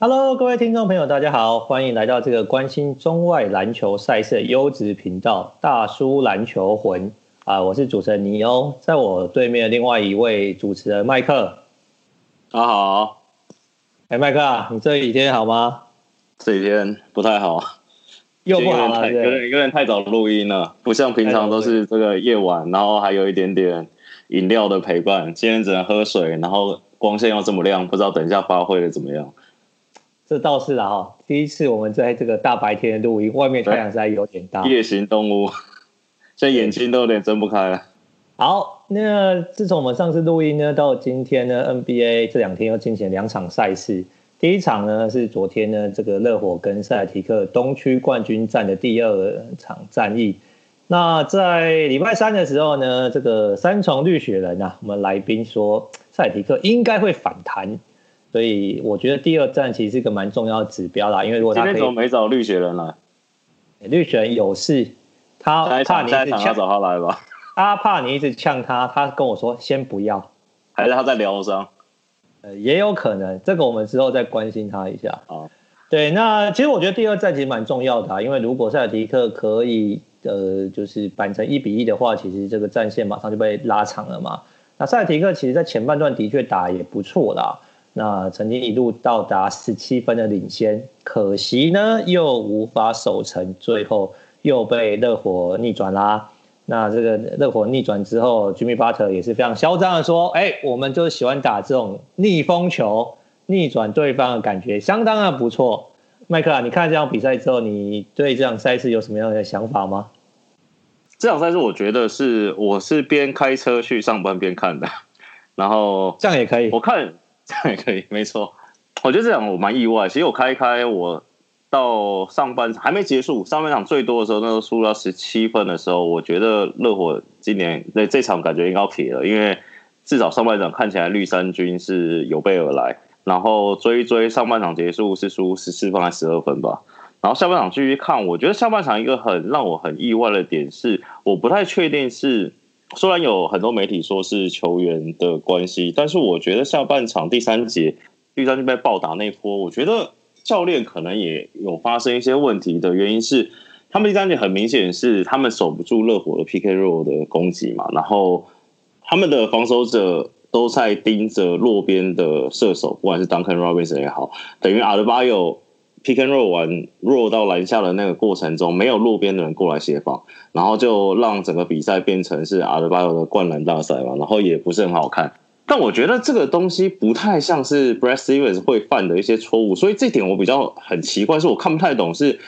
Hello，各位听众朋友，大家好，欢迎来到这个关心中外篮球赛事的优质频道《大叔篮球魂》啊，我是主持人尼欧，在我对面的另外一位主持人麦克，大家好。哎，麦克啊，你这几天好吗？这几天不太好，又不好了，有点有点太早录音了，不像平常都是这个夜晚，然后还有一点点饮料的陪伴，今天只能喝水，然后光线又这么亮，不知道等一下发挥的怎么样。这倒是了，哈，第一次我们在这个大白天录音，外面太阳实在有点大。夜行动物，现在眼睛都有点睁不开了。好，那自从我们上次录音呢，到今天呢，NBA 这两天又进行两场赛事。第一场呢是昨天呢，这个热火跟塞尔提克东区冠军战的第二场战役。那在礼拜三的时候呢，这个三重绿雪人啊，我们来宾说塞尔提克应该会反弹。所以我觉得第二战其实是一个蛮重要的指标啦，因为如果他今天怎么没找绿血人来？绿血人有事，他怕你一直抢，找他来吧。他怕你一直呛他，他跟我说先不要，还是他在疗伤？呃，也有可能，这个我们之后再关心他一下。啊，对，那其实我觉得第二战其实蛮重要的啊，因为如果塞尔提克可以呃就是扳成一比一的话，其实这个战线马上就被拉长了嘛。那塞尔提克其实在前半段的确打也不错啦。那曾经一度到达十七分的领先，可惜呢又无法守成，最后又被热火逆转啦。那这个热火逆转之后，Jimmy Butler 也是非常嚣张的说：“哎、欸，我们就是喜欢打这种逆风球，逆转对方的感觉相当的不错。”麦克啊，你看这场比赛之后，你对这场赛事有什么样的想法吗？这场赛事我觉得是我是边开车去上班边看的，然后这样也可以，我看。这样也可以，没错。我觉得这场我蛮意外。其实我开一开，我到上半场还没结束，上半场最多的时候，那时候输到十七分的时候，我觉得热火今年在这场感觉应该要撇了，因为至少上半场看起来绿衫军是有备而来。然后追一追，上半场结束是输十四分还是十二分吧。然后下半场继续看，我觉得下半场一个很让我很意外的点是，我不太确定是。虽然有很多媒体说是球员的关系，但是我觉得下半场第三节绿衫军被暴打那波，我觉得教练可能也有发生一些问题的原因是，他们第三节很明显是他们守不住热火的 PK Roll 的攻击嘛，然后他们的防守者都在盯着落边的射手，不管是 Duncan Robinson 也好，等于阿德巴约。Pick and roll 完 roll 到篮下的那个过程中，没有路边的人过来协防，然后就让整个比赛变成是阿德巴约的灌篮大赛嘛，然后也不是很好看。但我觉得这个东西不太像是 Brad Stevens 会犯的一些错误，所以这点我比较很奇怪，是我看不太懂，是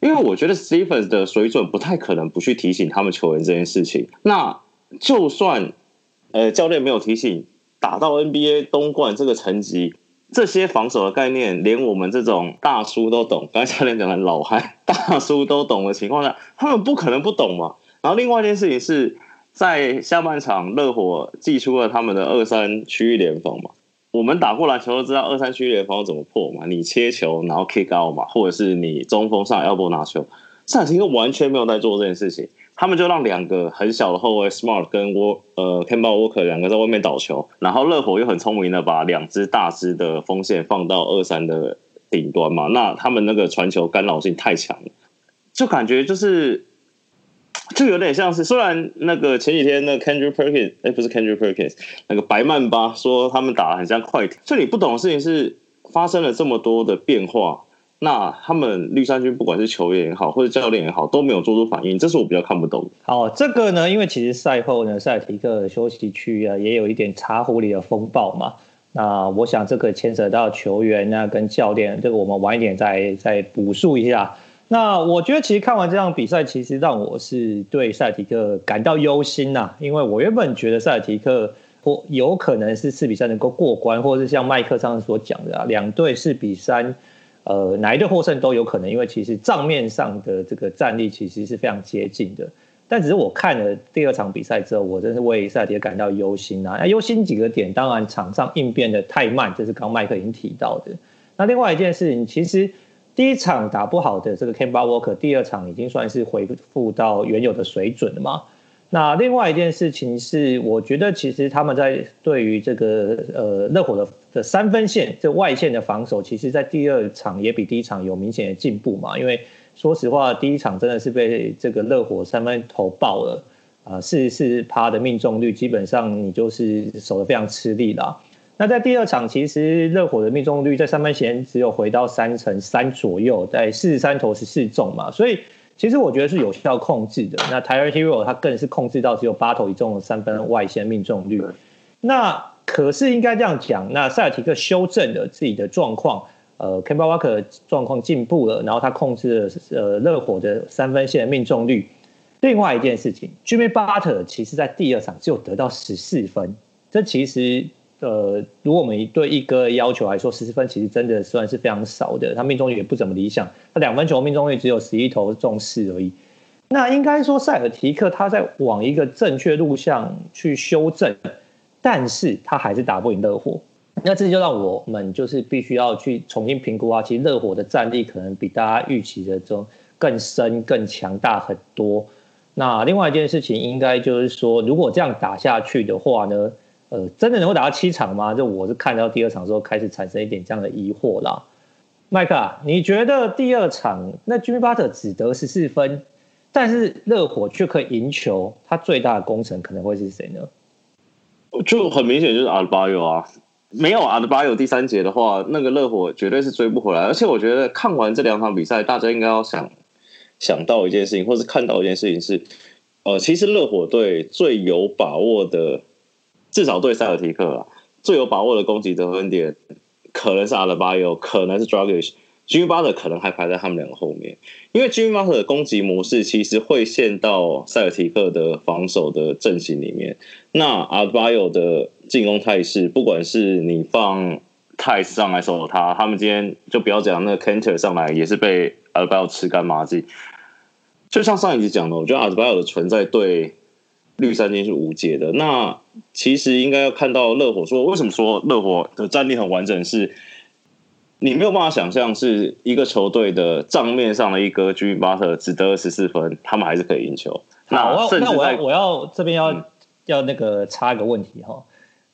因为我觉得 Stevens 的水准不太可能不去提醒他们球员这件事情。那就算呃教练没有提醒，打到 NBA 东冠这个层级。这些防守的概念，连我们这种大叔都懂。刚才教练讲的老汉 大叔都懂的情况下，他们不可能不懂嘛。然后另外一件事情是在下半场，热火祭出了他们的二三区域联防嘛。我们打过篮球都知道二三区域联防怎么破嘛。你切球，然后 kick out 嘛，或者是你中锋上 elbow 拿球。塞尔提克完全没有在做这件事情。他们就让两个很小的后卫 Smart 跟沃呃 Kemba Walker 两个在外面倒球，然后热火又很聪明的把两只大只的锋线放到二三的顶端嘛，那他们那个传球干扰性太强了，就感觉就是就有点像是，虽然那个前几天那个 Kendrick Perkins 哎不是 Kendrick Perkins 那个白曼巴说他们打得很像快艇，就你不懂的事情是发生了这么多的变化。那他们绿衫军不管是球员也好，或者教练也好，都没有做出反应，这是我比较看不懂。好，这个呢，因为其实赛后呢，塞尔提克休息区啊，也有一点茶壶里的风暴嘛。那我想这个牵扯到球员啊跟教练，这个我们晚一点再再补述一下。那我觉得其实看完这场比赛，其实让我是对塞尔提克感到忧心呐，因为我原本觉得塞尔提克或有可能是四比三能够过关，或者是像麦克上次所讲的啊，两队四比三。呃，哪一队获胜都有可能，因为其实账面上的这个战力其实是非常接近的。但只是我看了第二场比赛之后，我真是为塞尔提克感到忧心啊！那忧心几个点，当然场上应变的太慢，这是刚麦克已经提到的。那另外一件事情，其实第一场打不好的这个 Kemba Walker，第二场已经算是恢复到原有的水准了嘛。那另外一件事情是，我觉得其实他们在对于这个呃热火的的三分线这外线的防守，其实在第二场也比第一场有明显的进步嘛。因为说实话，第一场真的是被这个热火三分投爆了啊，四十四趴的命中率，基本上你就是守得非常吃力啦。那在第二场，其实热火的命中率在三分线只有回到三成三左右，在四十三投十四中嘛，所以。其实我觉得是有效控制的。那 Tyler Hero 他更是控制到只有八投一中的三分外线命中率。那可是应该这样讲，那塞尔提克修正了自己的状况，呃，Kemba Walker 状况进步了，然后他控制了呃热火的三分线命中率。另外一件事情，Jimmy Butler 其实在第二场只有得到十四分，这其实。呃，如果我们对一哥的要求来说，十四分其实真的算是非常少的。他命中率也不怎么理想，他两分球命中率只有十一投中四而已。那应该说塞尔提克他在往一个正确路向去修正，但是他还是打不赢热火。那这就让我们就是必须要去重新评估啊。其实热火的战力可能比大家预期的中更深、更强大很多。那另外一件事情，应该就是说，如果这样打下去的话呢？呃，真的能够打到七场吗？就我是看到第二场之后开始产生一点这样的疑惑啦。麦克，你觉得第二场那 Jimmy Butler 只得十四分，但是热火却可以赢球，他最大的功臣可能会是谁呢？就很明显就是阿德巴约啊，没有阿德巴约第三节的话，那个热火绝对是追不回来。而且我觉得看完这两场比赛，大家应该要想想到一件事情，或是看到一件事情是，呃，其实热火队最有把握的。至少对塞尔提克啊，最有把握的攻击得分点，可能是阿德巴约，可能是 Dragic，Jimmy Butler 可能还排在他们两个后面。因为 Jimmy Butler 的攻击模式其实会陷到塞尔提克的防守的阵型里面。那阿德巴约的进攻态势，不管是你放泰斯上来守他，他们今天就不要讲那个 Kanter 上来，也是被阿德巴约吃干抹净。就像上一集讲的，我觉得阿德巴约的存在对。绿衫军是无解的。那其实应该要看到热火说，为什么说热火的战力很完整？是，你没有办法想象，是一个球队的账面上的一个 Jimmy Butler 只得了十四分，他们还是可以赢球。那我那我要我要这边要、嗯、要那个插一个问题哈。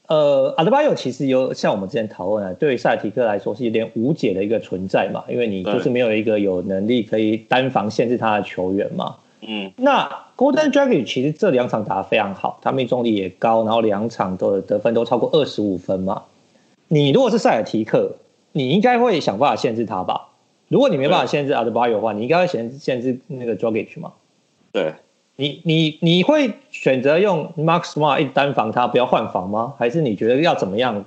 呃，阿德巴约其实有像我们之前讨论啊，对于塞提克来说是有点无解的一个存在嘛，因为你就是没有一个有能力可以单防限制他的球员嘛。嗯，那 Golden Dragon 其实这两场打得非常好，他命中率也高，然后两场的得分都超过二十五分嘛。你如果是塞尔提克，你应该会想办法限制他吧？如果你没办法限制阿德巴约的话，你应该会限限制那个 Dragic 吗？对，你你你会选择用 Marcus Smart 一单防他，不要换防吗？还是你觉得要怎么样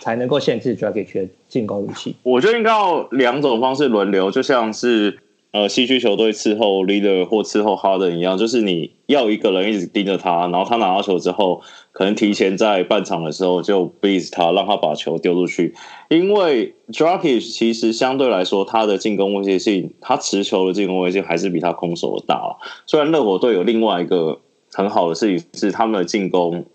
才能够限制 Dragic 的进攻武器？我觉得应该要两种方式轮流，就像是。呃，西区球队伺候 leader 或伺候 Harden 一样，就是你要一个人一直盯着他，然后他拿到球之后，可能提前在半场的时候就 beat 他，让他把球丢出去。因为 Dragic 其实相对来说，他的进攻威胁性，他持球的进攻威胁性还是比他空手的大。虽然热火队有另外一个很好的事情是他们的进攻。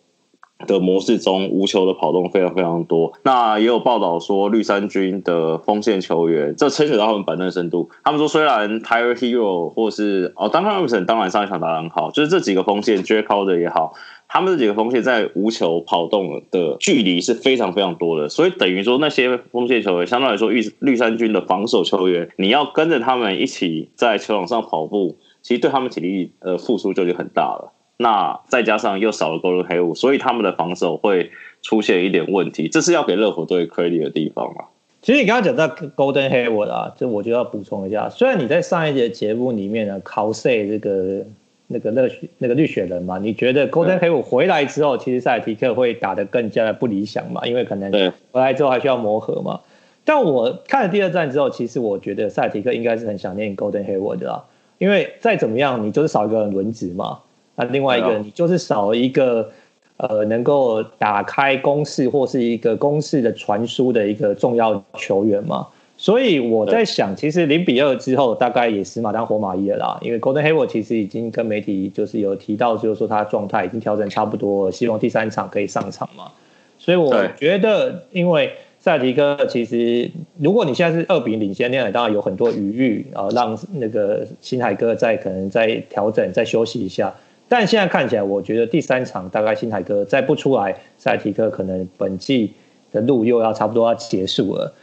的模式中，无球的跑动非常非常多。那也有报道说，绿衫军的锋线球员，这牵扯到他们板凳深度。他们说，虽然 Tyler Hero 或是哦，Duncan i e s o n 当然上一场打得很好，就是这几个锋线，Jae Crowder 也好，他们这几个锋线在无球跑动的距离是非常非常多的。所以等于说，那些锋线球员相对来说，绿绿衫军的防守球员，你要跟着他们一起在球场上跑步，其实对他们体力呃付出就已经很大了。那再加上又少了 Golden Hayward，所以他们的防守会出现一点问题，这是要给热火队 credit 的地方嘛。其实你刚刚讲到 Golden Hayward 啊，这我就要补充一下。虽然你在上一节节目里面呢，cos 这个那个热血那个绿血人嘛，你觉得 Golden Hayward 回来之后，其实塞尔提克会打得更加的不理想嘛？因为可能回来之后还需要磨合嘛。但我看了第二战之后，其实我觉得塞尔提克应该是很想念 Golden Hayward 的啊，因为再怎么样，你就是少一个人轮值嘛。那另外一个，你就是少一个，呃，能够打开攻势或是一个攻势的传输的一个重要球员嘛。所以我在想，其实零比二之后，大概也死马当活马医了啦。因为 Golden Hayward 其实已经跟媒体就是有提到，就是说他状态已经调整差不多，希望第三场可以上场嘛。所以我觉得，因为塞尔提克其实，如果你现在是二比零领先，那当然有很多余裕啊，让那个新海哥再可能再调整、再休息一下。但现在看起来，我觉得第三场大概新台哥再不出来，赛提克可能本季的路又要差不多要结束了。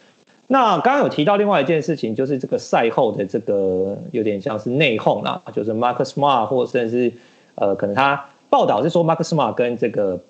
那刚刚有提到另外一件事情，就是这个赛后的这个有点像是内讧啊，就是 Mark Smart 或者甚至呃，可能他报道是说 Mark Smart 跟这个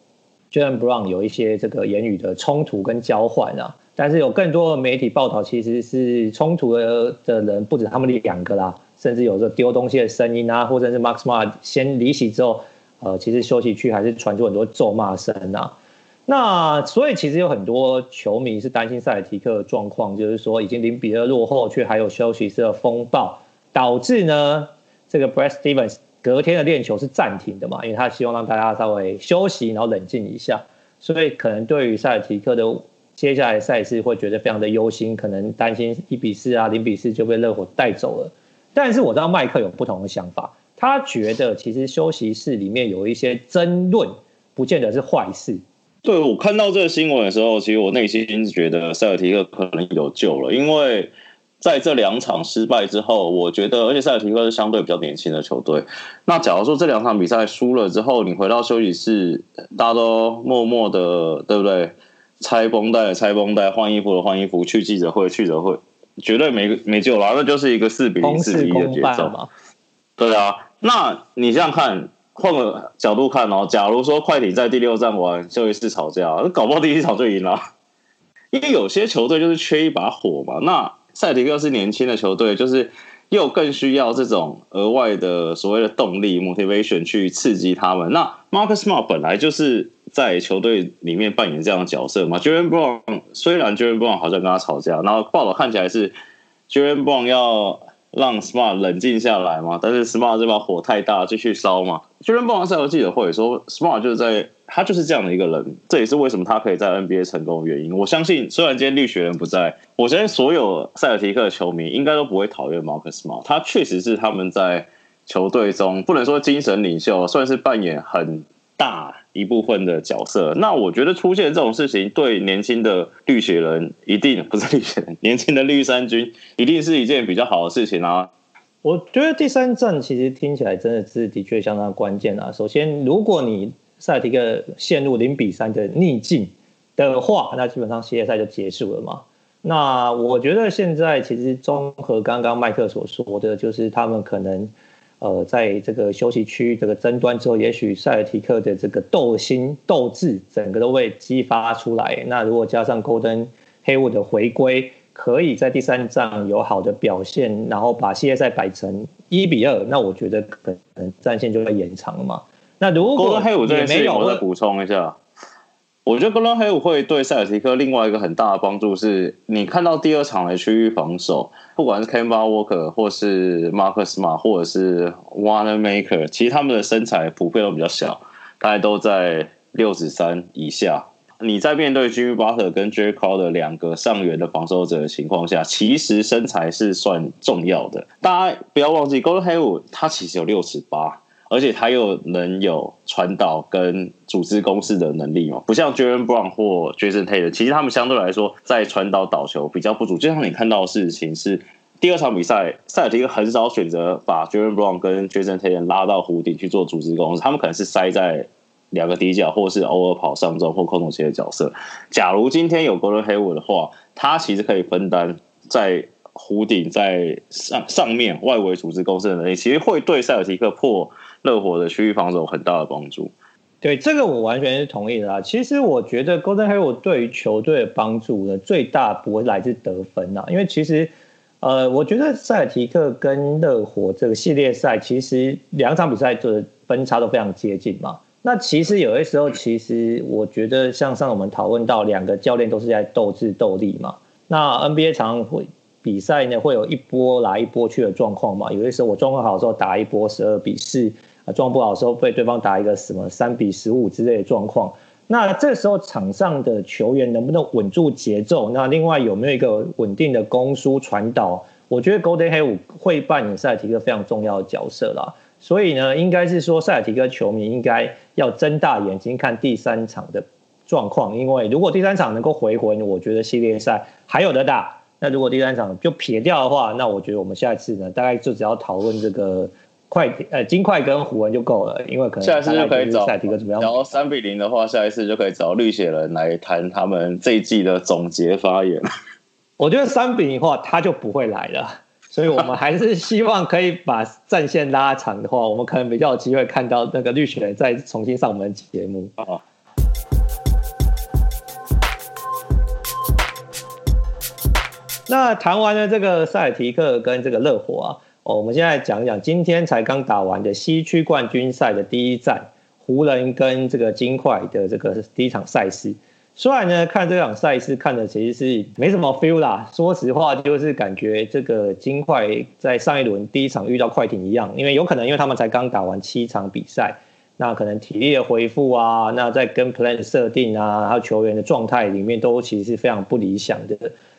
John Brown 有一些这个言语的冲突跟交换啊，但是有更多的媒体报道其实是冲突的的人不止他们两个啦。甚至有时候丢东西的声音啊，或者是 Max Mar 先离席之后，呃，其实休息区还是传出很多咒骂声啊。那所以其实有很多球迷是担心塞尔提克的状况，就是说已经零比二落后，却还有休息室的风暴，导致呢这个 Brad Stevens 隔天的练球是暂停的嘛，因为他希望让大家稍微休息，然后冷静一下。所以可能对于塞尔提克的接下来赛事会觉得非常的忧心，可能担心一比四啊、零比四就被热火带走了。但是我知道麦克有不同的想法，他觉得其实休息室里面有一些争论，不见得是坏事。对，我看到这个新闻的时候，其实我内心觉得塞尔提克可能有救了，因为在这两场失败之后，我觉得，而且塞尔提克是相对比较年轻的球队。那假如说这两场比赛输了之后，你回到休息室，大家都默默的，对不对？拆绷带，拆绷带，换衣服的换衣服，去记者会，去记者会。绝对没没救了，那就是一个四比零、四比一的节奏嘛。对啊，那你这样看，换个角度看哦，假如说快艇在第六战完休一次吵架，那搞不好第一场就赢了。因为有些球队就是缺一把火嘛。那赛迪克是年轻的球队，就是又更需要这种额外的所谓的动力 （motivation） 去刺激他们。那 Marcus Smart 本来就是。在球队里面扮演这样的角色嘛？Jaylen Brown 虽然 Jaylen Brown 好像跟他吵架，然后报道看起来是 Jaylen Brown 要让 Smart 冷静下来嘛，但是 Smart 这把火太大，继续烧嘛。Jaylen Brown 赛后记者会说，Smart 就是在他就是这样的一个人，这也是为什么他可以在 NBA 成功的原因。我相信，虽然今天绿血人不在，我相信所有塞尔提克的球迷应该都不会讨厌 Marcus Smart，他确实是他们在球队中不能说精神领袖，算是扮演很大一部分的角色，那我觉得出现这种事情，对年轻的绿血人一定不是绿血人，年轻的绿衫军一定是一件比较好的事情啊。我觉得第三战其实听起来真的是的确相当关键啊。首先，如果你塞尔提克陷入零比三的逆境的话，那基本上系列赛就结束了嘛。那我觉得现在其实综合刚刚麦克所说的，就是他们可能。呃，在这个休息区这个争端之后，也许塞尔提克的这个斗心斗志整个都会激发出来。那如果加上 Gordon Hayward 的回归，可以在第三仗有好的表现，然后把系列赛摆成一比二，那我觉得可能战线就会延长了嘛。那如果 Gordon Hayward 也没有，我再补充一下。我觉得 Gordon Hayward 会对塞尔提克另外一个很大的帮助是，你看到第二场的区域防守，不管是 Kemba Walker 或是 Marcus Smart 或者是 Wanamaker，其实他们的身材普遍都比较小，大概都在六十三以下。你在面对 Jimmy Butler 跟 Jae Crowder 两个上缘的防守者的情况下，其实身材是算重要的。大家不要忘记 Golden Hayward 他其实有六十八。而且他又能有传导跟组织攻势的能力嘛？不像 Jalen Brown 或 Jason Tatum，其实他们相对来说在传导导球比较不足。就像你看到的事情是，第二场比赛塞尔提克很少选择把 Jalen Brown 跟 Jason Tatum 拉到弧顶去做组织攻势，他们可能是塞在两个底角，或是偶尔跑上中或空中切的角色。假如今天有 Gordon Hayward 的话，他其实可以分担在弧顶在上上面外围组织攻势的能力，其实会对塞尔提克破。热火的区域防守有很大的帮助，对这个我完全是同意的啦。其实我觉得 Golden Hayward 对于球队的帮助呢，最大不会来自得分呐，因为其实呃，我觉得塞尔提克跟热火这个系列赛，其实两场比赛的分差都非常接近嘛。那其实有些时候，其实我觉得像上次我们讨论到，两个教练都是在斗智斗力嘛。那 NBA 常常会比赛呢，会有一波来一波去的状况嘛。有些时候我状况好的时候打一波十二比四。状况不好的时候被对方打一个什么三比十五之类的状况，那这时候场上的球员能不能稳住节奏？那另外有没有一个稳定的攻输传导？我觉得 Golden 黑五会扮演塞尔提克非常重要的角色啦。所以呢，应该是说塞尔提克球迷应该要睁大眼睛看第三场的状况，因为如果第三场能够回魂，我觉得系列赛还有的打。那如果第三场就撇掉的话，那我觉得我们下一次呢，大概就只要讨论这个。快呃金块跟湖人就够了，因为可能下一次就可以找赛提克怎么样？然后三比零的话，下一次就可以找绿血人来谈他们这一季的总结发言。我觉得三比零的话，他就不会来了，所以我们还是希望可以把战线拉长的话，我们可能比较有机会看到那个绿血人再重新上我们的节目 啊。那谈完了这个塞尔提克跟这个热火啊。我们现在讲一讲今天才刚打完的西区冠军赛的第一战，湖人跟这个金块的这个第一场赛事。虽然呢，看这场赛事看的其实是没什么 feel 啦。说实话，就是感觉这个金块在上一轮第一场遇到快艇一样，因为有可能因为他们才刚打完七场比赛，那可能体力的恢复啊，那在跟 plan 设定啊，还有球员的状态里面都其实是非常不理想的。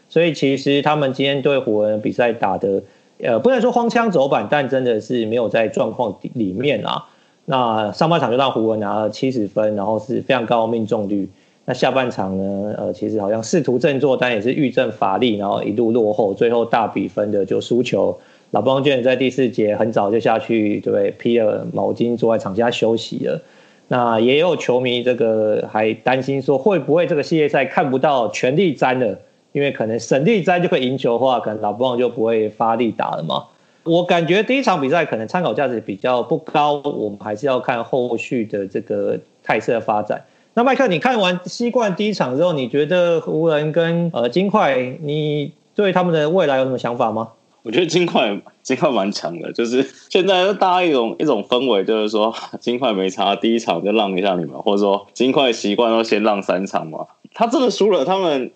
所以其实他们今天对湖人比赛打的。呃，不能说荒腔走板，但真的是没有在状况里面啊。那上半场就让胡文拿了七十分，然后是非常高的命中率。那下半场呢，呃，其实好像试图振作，但也是遇阵乏力，然后一度落后，最后大比分的就输球。老邦卷在第四节很早就下去，对不对？披了毛巾坐在场下休息了。那也有球迷这个还担心说，会不会这个系列赛看不到全力战了？因为可能省力战就会赢球的话，可能老布朗就不会发力打了嘛。我感觉第一场比赛可能参考价值比较不高，我们还是要看后续的这个态势的发展。那麦克，你看完西冠第一场之后，你觉得湖人跟呃金块，你对他们的未来有什么想法吗？我觉得金块金块蛮强的，就是现在大家一种一种氛围，就是说金块没差，第一场就让一下你们，或者说金块习惯要先让三场嘛。他真的输了，他们。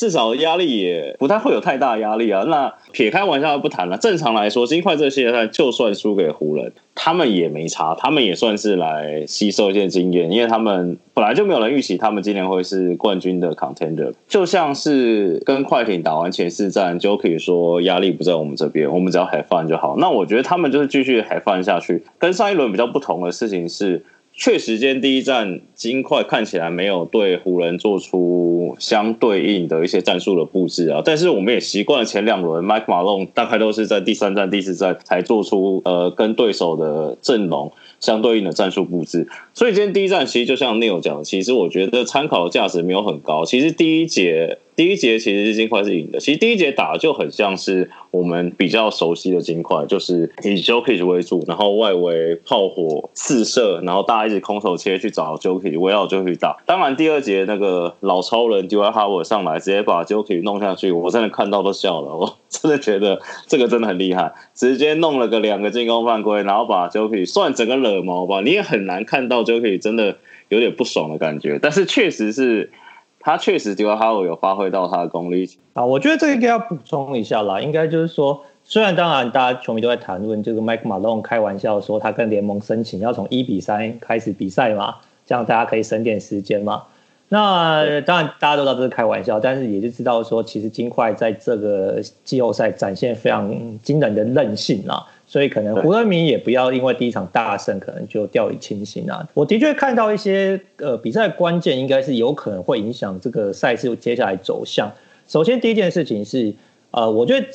至少压力也不太会有太大压力啊。那撇开玩笑不谈了，正常来说，金块这系列赛就算输给湖人，他们也没差，他们也算是来吸收一些经验，因为他们本来就没有人预期他们今年会是冠军的 contender。就像是跟快艇打完前四战，就可以说压力不在我们这边，我们只要 have fun 就好。那我觉得他们就是继续 have fun 下去。跟上一轮比较不同的事情是。确实，间第一站金块看起来没有对湖人做出相对应的一些战术的布置啊，但是我们也习惯了前两轮，Mike Malone 大概都是在第三站、第四站才做出呃跟对手的阵容相对应的战术布置，所以今天第一站其实就像 Neil 讲，其实我觉得参考价值没有很高。其实第一节。第一节其实是金块是赢的，其实第一节打的就很像是我们比较熟悉的金块，就是以 Jokic 为主，然后外围炮火四射，然后大家一直空手切去找 Jokic，围绕 Jokic 打。当然第二节那个老超人 Dwight Howard 上来直接把 Jokic 弄下去，我真的看到都笑了，我真的觉得这个真的很厉害，直接弄了个两个进攻犯规，然后把 Jokic 算整个惹毛吧，你也很难看到 Jokic 真的有点不爽的感觉，但是确实是。他确实觉得哈维有发挥到他的功力啊，我觉得这个应该要补充一下啦。应该就是说，虽然当然大家球迷都在谈论这个麦克马龙开玩笑说他跟联盟申请要从一比三开始比赛嘛，这样大家可以省点时间嘛。那当然大家都知道这是开玩笑，但是也就知道说，其实金块在这个季后赛展现非常惊人的韧性啊。所以可能胡人迷也不要因为第一场大胜，可能就掉以轻心啊。我的确看到一些呃比赛关键，应该是有可能会影响这个赛事接下来走向。首先第一件事情是，呃，我觉得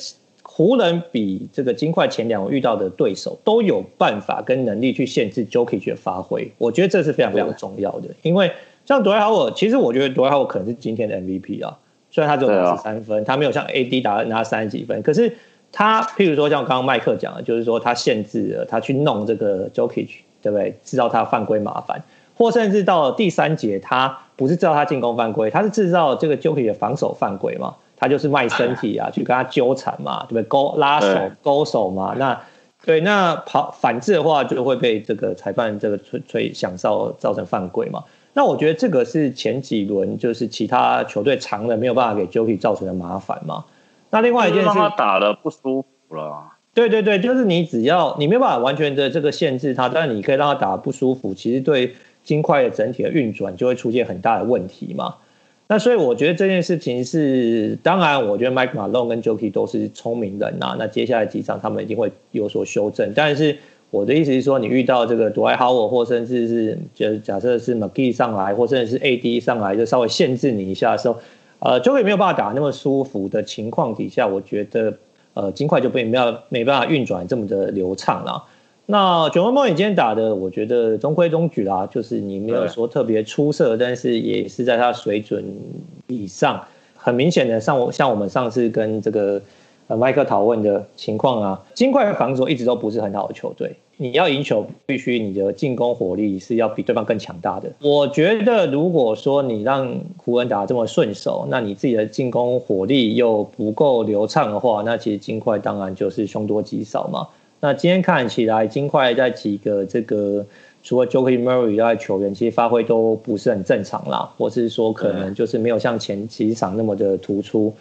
湖人比这个金块前两遇到的对手都有办法跟能力去限制 Jokic 的发挥。我觉得这是非常非常重要的，因为像 dwight howard，其实我觉得 dwight howard 可能是今天的 MVP 啊，虽然他只有拿十三分，他没有像 AD 打拿三十几分，可是。他譬如说像刚刚麦克讲的，就是说他限制了他去弄这个 Jokic，对不对？制造他犯规麻烦，或甚至到了第三节，他不是制造他进攻犯规，他是制造这个 Jokic 的防守犯规嘛？他就是卖身体啊，去跟他纠缠嘛，对不对？勾拉手、勾手嘛。那对，那跑反制的话，就会被这个裁判这个吹吹响哨，造成犯规嘛。那我觉得这个是前几轮就是其他球队长的没有办法给 Jokic 造成的麻烦嘛。那另外一件事，让他打的不舒服了。对对对，就是你只要你没有办法完全的这个限制他，但是你可以让他打得不舒服，其实对金块的整体的运转就会出现很大的问题嘛。那所以我觉得这件事情是，当然我觉得 Mike Malone 跟 Jokic 都是聪明人呐。那接下来几场他们一定会有所修正。但是我的意思是说，你遇到这个 Dwight Howard 或甚至是就是假设是 McGee 上来，或甚至是 AD 上来，就稍微限制你一下的时候。呃，就会没有办法打那么舒服的情况底下，我觉得呃，金块就被没有没办法运转这么的流畅了。那九万梦你今天打的，我觉得中规中矩啦，就是你没有说特别出色，但是也是在他水准以上。很明显的，像我像我们上次跟这个呃麦克讨论的情况啊，金块的防守一直都不是很好的球队。你要赢球，必须你的进攻火力是要比对方更强大的。我觉得，如果说你让湖人打得这么顺手，那你自己的进攻火力又不够流畅的话，那其实金块当然就是凶多吉少嘛。那今天看起来，金块在几个这个除了 Jokic Murray 以外球员，其实发挥都不是很正常啦，或是说可能就是没有像前几场那么的突出。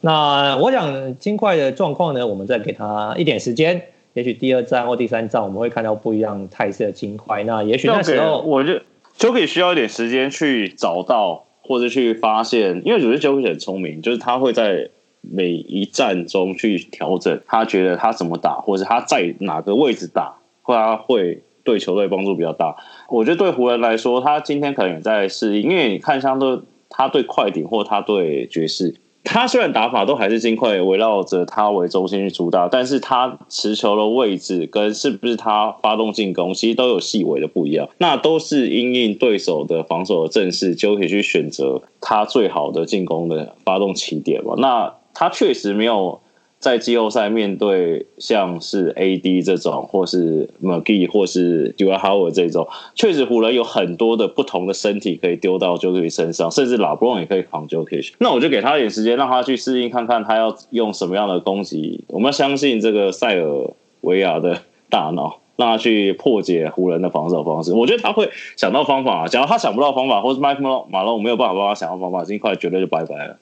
那我想金块的状况呢，我们再给他一点时间。也许第二站或第三站，我们会看到不一样态势的金块。那也许那时候，我就就可以需要一点时间去找到或者去发现，因为我觉得 Jokic 很聪明，就是他会在每一战中去调整，他觉得他怎么打，或者他在哪个位置打，或他会对球队帮助比较大。我觉得对湖人来说，他今天可能也在适应，因为你看，相对他对快艇或他对爵士。他虽然打法都还是尽快围绕着他为中心去主打，但是他持球的位置跟是不是他发动进攻，其实都有细微的不一样。那都是因应对手的防守的阵势，就可以去选择他最好的进攻的发动起点嘛。那他确实没有。在季后赛面对像是 AD 这种，或是 McGee 或是 d u a Howard 这种，确实湖人有很多的不同的身体可以丢到 Jokic 身上，甚至 l a b r o n 也可以扛 Jokic。那我就给他一点时间，让他去适应，看看他要用什么样的攻击。我们要相信这个塞尔维亚的大脑，让他去破解湖人的防守方式。我觉得他会想到方法啊，假如他想不到方法，或是 Mike Malone 没有办法帮他想到方法，这一块绝对就拜拜了。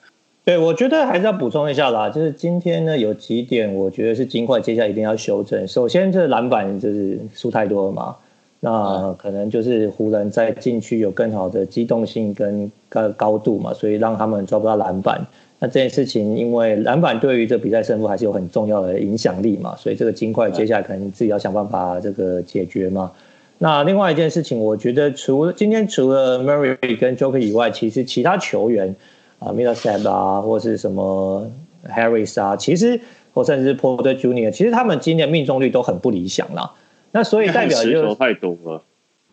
对，我觉得还是要补充一下啦，就是今天呢有几点，我觉得是金块接下来一定要修正。首先，这篮板就是输太多了嘛，那可能就是湖人在禁区有更好的机动性跟高高度嘛，所以让他们抓不到篮板。那这件事情，因为篮板对于这比赛胜负还是有很重要的影响力嘛，所以这个金块接下来可能自己要想办法这个解决嘛。那另外一件事情，我觉得除了今天除了 Murray 跟 Joker 以外，其实其他球员。啊，Millsap 啊，或是什么 Harris 啊，其实或甚至是 Porter Junior，其实他们今年命中率都很不理想啦。那所以代表就是球太多了，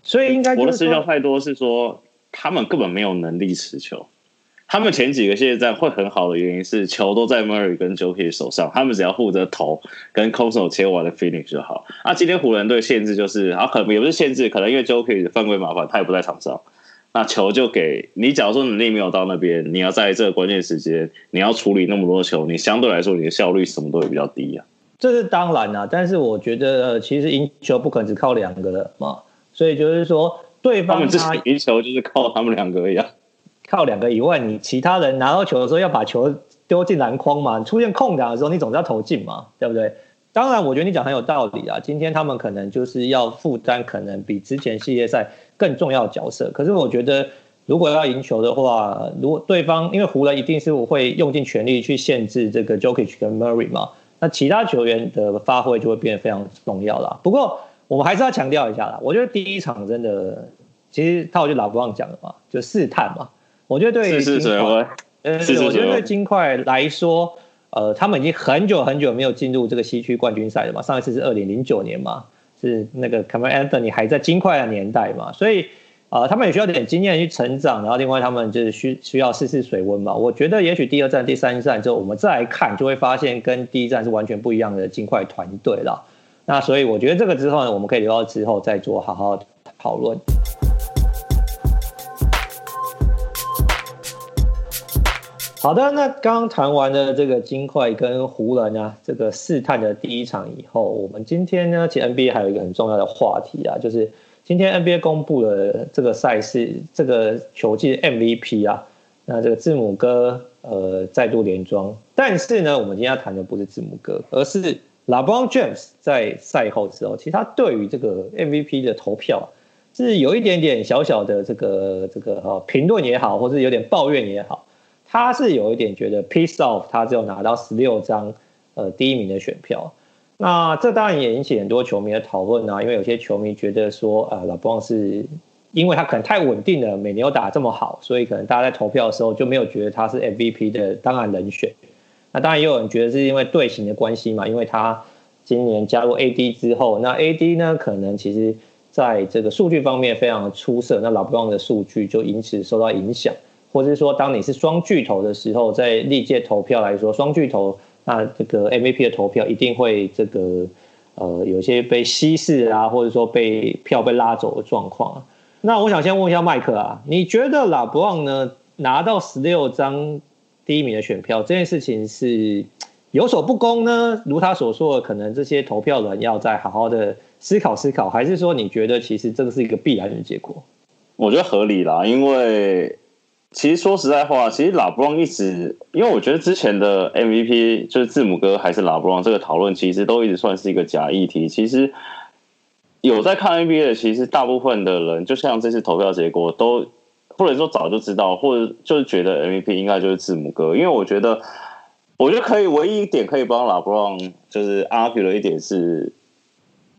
所以应该我的持球太多是说他们根本没有能力持球。他们前几个系列战会很好的原因是球都在 Murray 跟 Jokic 手上，他们只要负责投跟空手切完的 finish 就好。啊，今天湖人队限制就是啊，可能也不是限制，可能因为 Jokic 的犯规麻烦，他也不在场上。那球就给你，假如说能力没有到那边，你要在这个关键时间，你要处理那么多球，你相对来说你的效率什么都会比较低啊。这是当然啦，但是我觉得其实赢球不可能只靠两个人嘛，所以就是说对方他，他们自己赢球就是靠他们两个一样，靠两个以外，你其他人拿到球的时候要把球丢进篮筐嘛，出现空档的时候你总是要投进嘛，对不对？当然，我觉得你讲很有道理啊。今天他们可能就是要负担可能比之前系列赛更重要的角色。可是我觉得，如果要赢球的话，如果对方因为湖人一定是会用尽全力去限制这个 Jokic 跟 Murray 嘛，那其他球员的发挥就会变得非常重要了。不过我们还是要强调一下啦，我觉得第一场真的，其实他我就老不忘讲了嘛，就试探嘛。我觉得对于金块，呃，我觉得对金块来说。呃，他们已经很久很久没有进入这个西区冠军赛了嘛？上一次是二零零九年嘛，是那个 c a m e r Anthony 还在金块的年代嘛，所以呃，他们也需要点经验去成长，然后另外他们就是需需要试试水温嘛。我觉得也许第二站、第三站之后，我们再来看，就会发现跟第一站是完全不一样的金块团队了。那所以我觉得这个之后呢，我们可以留到之后再做好好讨论。好的，那刚谈完了这个金块跟湖人啊，这个试探的第一场以后，我们今天呢，其实 NBA 还有一个很重要的话题啊，就是今天 NBA 公布了这个赛事这个球季 MVP 啊，那这个字母哥呃再度连庄，但是呢，我们今天要谈的不是字母哥，而是 LeBron James 在赛后之后，其实他对于这个 MVP 的投票是有一点点小小的这个这个哈评论也好，或是有点抱怨也好。他是有一点觉得 piss off，他只有拿到十六张呃第一名的选票，那这当然也引起很多球迷的讨论啊，因为有些球迷觉得说啊，LeBron 是因为他可能太稳定了，每年都打这么好，所以可能大家在投票的时候就没有觉得他是 MVP 的当然人选。那当然也有人觉得是因为队形的关系嘛，因为他今年加入 AD 之后，那 AD 呢可能其实在这个数据方面非常的出色，那 LeBron 的数据就因此受到影响，或是说当你是双巨头的时候，在历届投票来说，双巨头那这个 MVP 的投票一定会这个呃有些被稀释啊，或者说被票被拉走的状况。那我想先问一下麦克啊，你觉得 LeBron 呢拿到十六张第一名的选票这件事情是有所不公呢？如他所说的，可能这些投票人要再好好的思考思考，还是说你觉得其实这个是一个必然的结果？我觉得合理啦，因为其实说实在话，其实 LeBron 一直，因为我觉得之前的 MVP 就是字母哥还是 LeBron 这个讨论，其实都一直算是一个假议题。其实。有在看 NBA 的，其实大部分的人，就像这次投票结果，都或者说早就知道，或者就是觉得 MVP 应该就是字母哥。因为我觉得，我觉得可以唯一一点可以帮 LeBron 就是 argue 的一点是，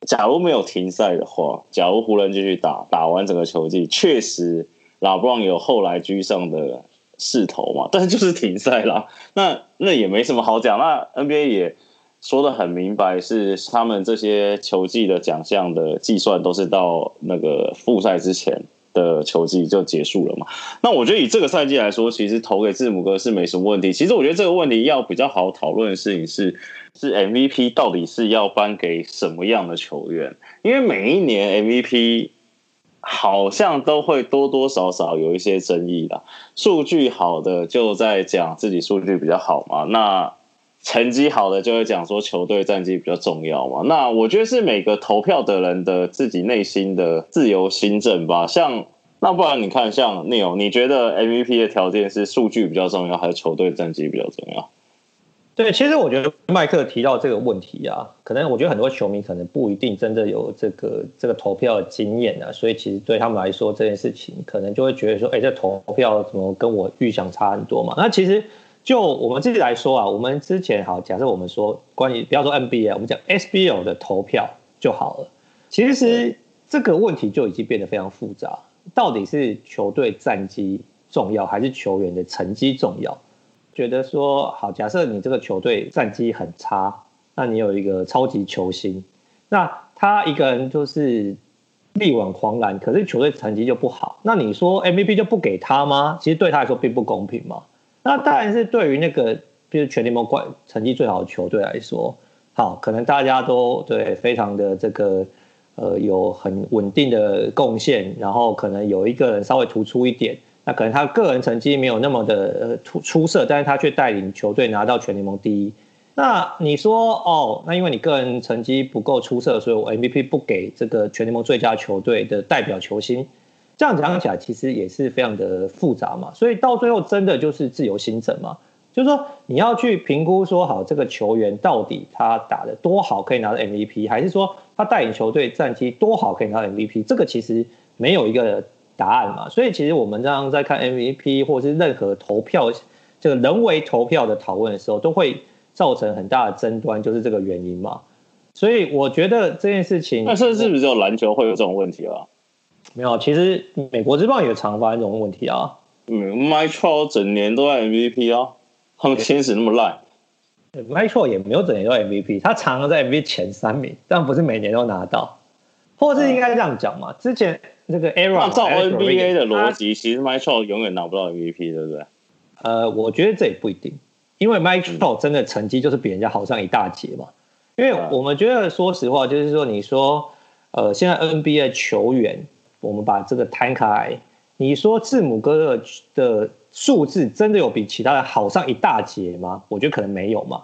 假如没有停赛的话，假如湖人继续打，打完整个球季，确实 LeBron 有后来居上的势头嘛，但是就是停赛了，那那也没什么好讲，那 NBA 也。说的很明白，是他们这些球季的奖项的计算都是到那个复赛之前的球季就结束了嘛？那我觉得以这个赛季来说，其实投给字母哥是没什么问题。其实我觉得这个问题要比较好讨论的事情是，是 MVP 到底是要颁给什么样的球员？因为每一年 MVP 好像都会多多少少有一些争议啦。数据好的就在讲自己数据比较好嘛，那。成绩好的就会讲说球队战绩比较重要嘛，那我觉得是每个投票的人的自己内心的自由心证吧。像那不然你看，像 Neil，你觉得 MVP 的条件是数据比较重要，还是球队战绩比较重要？对，其实我觉得麦克提到这个问题啊，可能我觉得很多球迷可能不一定真的有这个这个投票的经验啊，所以其实对他们来说这件事情，可能就会觉得说，哎，这投票怎么跟我预想差很多嘛？那其实。就我们自己来说啊，我们之前好，假设我们说关于不要说 NBA，我们讲 SBL 的投票就好了。其实这个问题就已经变得非常复杂，到底是球队战绩重要，还是球员的成绩重要？觉得说好，假设你这个球队战绩很差，那你有一个超级球星，那他一个人就是力挽狂澜，可是球队成绩就不好，那你说 MVP 就不给他吗？其实对他来说并不公平嘛。那当然是对于那个，就是全联盟冠成绩最好的球队来说，好，可能大家都对非常的这个，呃，有很稳定的贡献，然后可能有一个人稍微突出一点，那可能他个人成绩没有那么的出出色，但是他却带领球队拿到全联盟第一。那你说哦，那因为你个人成绩不够出色，所以我 MVP 不给这个全联盟最佳球队的代表球星。这样讲起来，其实也是非常的复杂嘛，所以到最后真的就是自由心证嘛，就是说你要去评估说好这个球员到底他打的多好可以拿到 MVP，还是说他带领球队战绩多好可以拿到 MVP，这个其实没有一个答案嘛，所以其实我们这样在看 MVP 或是任何投票这个人为投票的讨论的时候，都会造成很大的争端，就是这个原因嘛，所以我觉得这件事情，那是不是只有篮球会有这种问题啊？没有，其实美国之棒也常发生这种问题啊。嗯，Mike Trout 整年都在 MVP 啊，他们天使那么烂。Trout 也没有整年都在 MVP，他常常在 MVP 前三名，但不是每年都拿到。或者是应该这样讲嘛？之前那个 Aaron 照 NBA 的逻辑，其实 Mike Trout 永远拿不到 MVP，对不对？呃，我觉得这也不一定，因为 Mike Trout 真的成绩就是比人家好上一大截嘛。因为我们觉得，说实话，就是说，你说，呃，现在 NBA 球员。我们把这个摊开来，你说字母哥的的数字真的有比其他人好上一大截吗？我觉得可能没有嘛。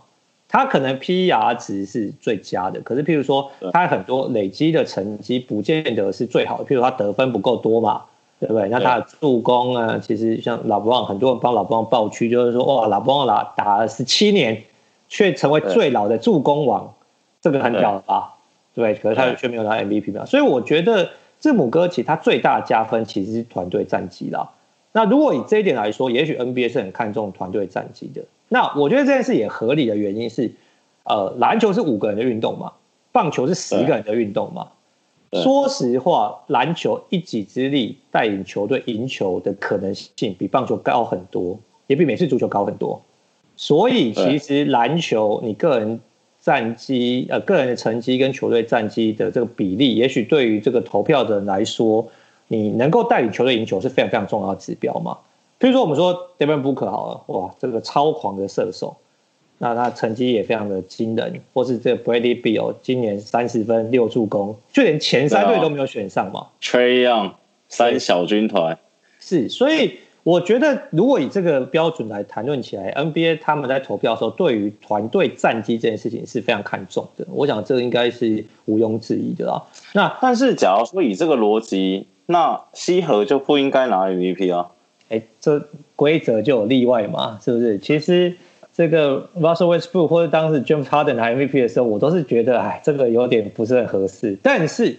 他可能 PER 值是最佳的，可是譬如说他很多累积的成绩不见得是最好的。譬如他得分不够多嘛，对不对？那他的助攻啊，其实像老布朗，很多人帮老布朗抱屈，就是说哇，老布朗打打了十七年，却成为最老的助攻王，这个很屌了吧？对，可是他却没有拿 MVP 嘛，所以我觉得。字母哥其实他最大的加分其实是团队战绩啦。那如果以这一点来说，也许 NBA 是很看重团队战绩的。那我觉得这件事也合理的原因是，呃，篮球是五个人的运动嘛，棒球是十个人的运动嘛。说实话，篮球一己之力带领球队赢球的可能性比棒球高很多，也比美式足球高很多。所以其实篮球你个人战绩呃个人的成绩跟球队战绩的这个比例，也许对于这个投票的人来说，你能够带领球队赢球是非常非常重要的指标嘛。比如说我们说 Devin Booker 好了，哇，这个超狂的射手，那他成绩也非常的惊人，或是这个 Bradley Beal 今年三十分六助攻，就连前三队都没有选上嘛。Trae Young 三小军团是，所以。我觉得，如果以这个标准来谈论起来，NBA 他们在投票的时候，对于团队战绩这件事情是非常看重的。我想这个应该是毋庸置疑的啊。那但是，假如说以这个逻辑，那西河就不应该拿 MVP 啊？哎、欸，这规则就有例外嘛？是不是？其实这个 Russell Westbrook 或者当时 James Harden 拿 MVP 的时候，我都是觉得，哎，这个有点不是很合适。但是，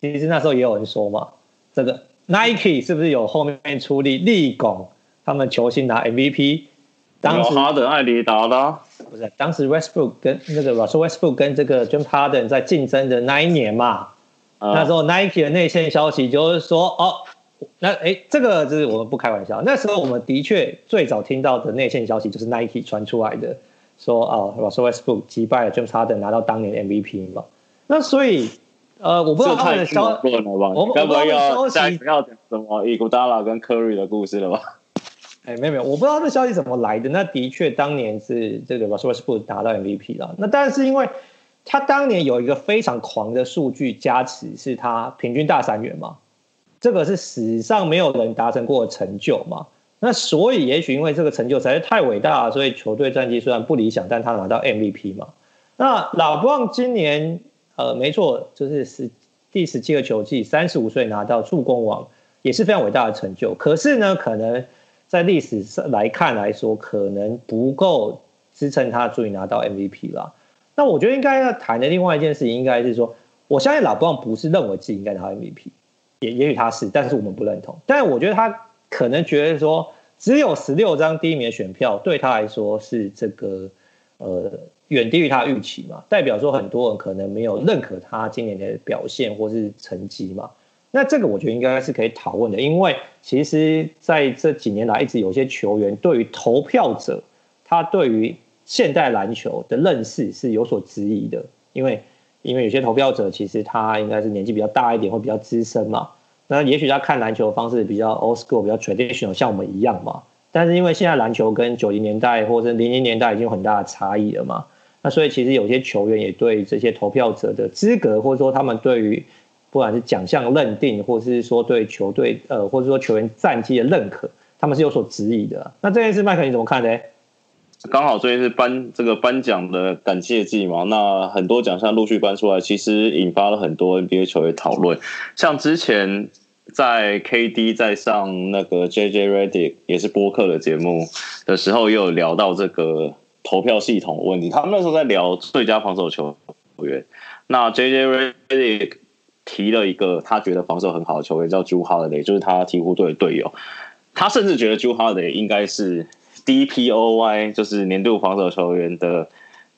其实那时候也有人说嘛，这个。Nike 是不是有后面出力力拱他们球星拿 MVP？当时哈登、艾迪达的不是，当时 Westbrook 跟那个 Russell Westbrook 跟这个 James Harden 在竞争的那一年嘛，嗯、那时候 Nike 的内线消息就是说，哦，那哎，这个就是我们不开玩笑，那时候我们的确最早听到的内线消息就是 Nike 传出来的，说啊，Russell Westbrook 击败了 James Harden 拿到当年 MVP 嘛，那所以。呃，我不知道他们的消息，我们该不会要下一要讲什么伊古达拉跟科瑞的故事了吧？哎，没有没有，我不知道这消息怎么来的。那的确当年是这个 Russell Westbrook 拿到 MVP 了。那但是因为他当年有一个非常狂的数据加持，是他平均大三元嘛，这个是史上没有人达成过的成就嘛。那所以也许因为这个成就实在太伟大了，所以球队战绩虽然不理想，但他拿到 MVP 嘛。那老布朗今年。呃，没错，就是十第十七个球季，三十五岁拿到助攻王，也是非常伟大的成就。可是呢，可能在历史上来看来说，可能不够支撑他足以拿到 MVP 啦。那我觉得应该要谈的另外一件事情，应该是说，我相信老布朗不是认为自己应该拿 MVP，也也许他是，但是我们不认同。但我觉得他可能觉得说，只有十六张第一名的选票对他来说是这个呃。远低于他预期嘛，代表说很多人可能没有认可他今年的表现或是成绩嘛。那这个我觉得应该是可以讨论的，因为其实在这几年来，一直有些球员对于投票者，他对于现代篮球的认识是有所质疑的，因为因为有些投票者其实他应该是年纪比较大一点或比较资深嘛，那也许他看篮球的方式比较 old school，比较 traditional，像我们一样嘛。但是因为现在篮球跟九零年代或者零零年代已经有很大的差异了嘛。那所以其实有些球员也对这些投票者的资格，或者说他们对于不管是奖项认定，或是说对球队呃，或者说球员战绩的认可，他们是有所质疑的。那这件事，麦克你怎么看呢？刚好最近是颁这个颁奖的感谢季嘛，那很多奖项陆续颁出来，其实引发了很多 NBA 球员讨论。像之前在 KD 在上那个 JJ Redick 也是播客的节目的时候，也有聊到这个。投票系统的问题，他们那时候在聊最佳防守球员。那 JJ Redick 提了一个他觉得防守很好的球员，叫 Jrue Holiday，就是他鹈鹕队的队友。他甚至觉得 Jrue Holiday 应该是 DPOY，就是年度防守球员的